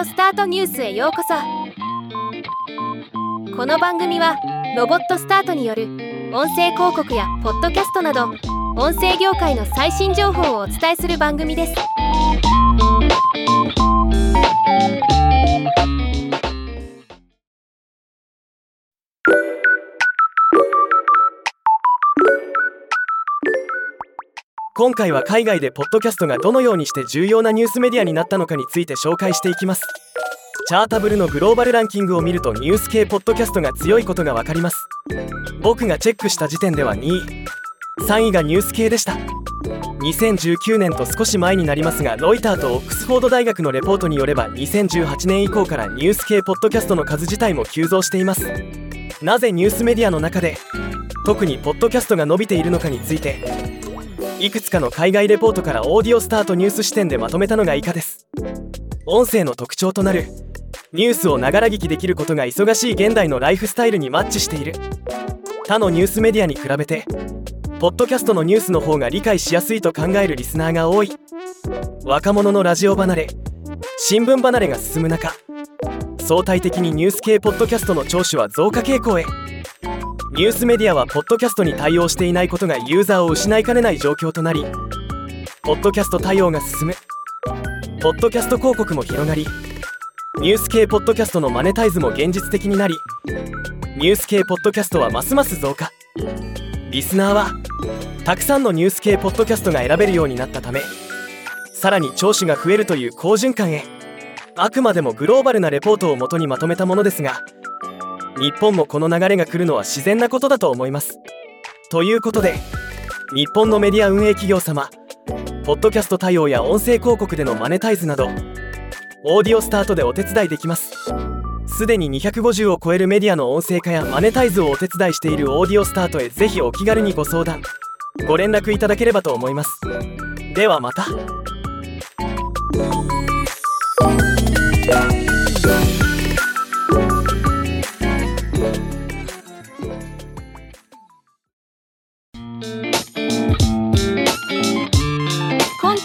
オスタートニュースへようこそ。この番組はロボットスタートによる音声広告やポッドキャストなど音声業界の最新情報をお伝えする番組です。今回は海外でポッドキャストがどのようにして重要なニュースメディアになったのかについて紹介していきます。チャータブルのグローバルランキングを見るとニュース系ポッドキャストが強いことが分かります。僕がチェックした時点では2位3位がニュース系でした。2019年と少し前になりますがロイターとオックスフォード大学のレポートによれば2018年以降からニュース系ポッドキャストの数自体も急増しています。なぜニュースメディアの中で特にポッドキャストが伸びているのかについていくつかの海外レポートからオーディオスタートニュース視点でまとめたのが以下です。音声の特徴となる。ニュースをながら聞きできることが忙しい現代のライフスタイルにマッチしている。他のニュースメディアに比べてポッドキャストのニュースの方が理解しやすいと考えるリスナーが多い。若者のラジオ離れ新聞離れが進む中相対的にニュース系ポッドキャストの聴取は増加傾向へ。ニュースメディアはポッドキャストに対応していないことがユーザーを失いかねない状況となりポッドキャスト対応が進む。ポッドキャスト広告も広がりニュース系ポッドキャストのマネタイズも現実的になりニュース系ポッドキャストはますます増加。リスナーはたくさんのニュース系ポッドキャストが選べるようになったためさらに聴取が増えるという好循環へあくまでもグローバルなレポートをもとにまとめたものですが日本もこの流れが来るのは自然なことだと思います。ということで日本のメディア運営企業様ポッドキャスト対応や音声広告でのマネタイズなどオーディオスタートでお手伝いできます。すでに250を超えるメディアの音声化やマネタイズをお手伝いしているオーディオスタートへぜひお気軽にご相談。ご連絡いただければと思います。ではまた。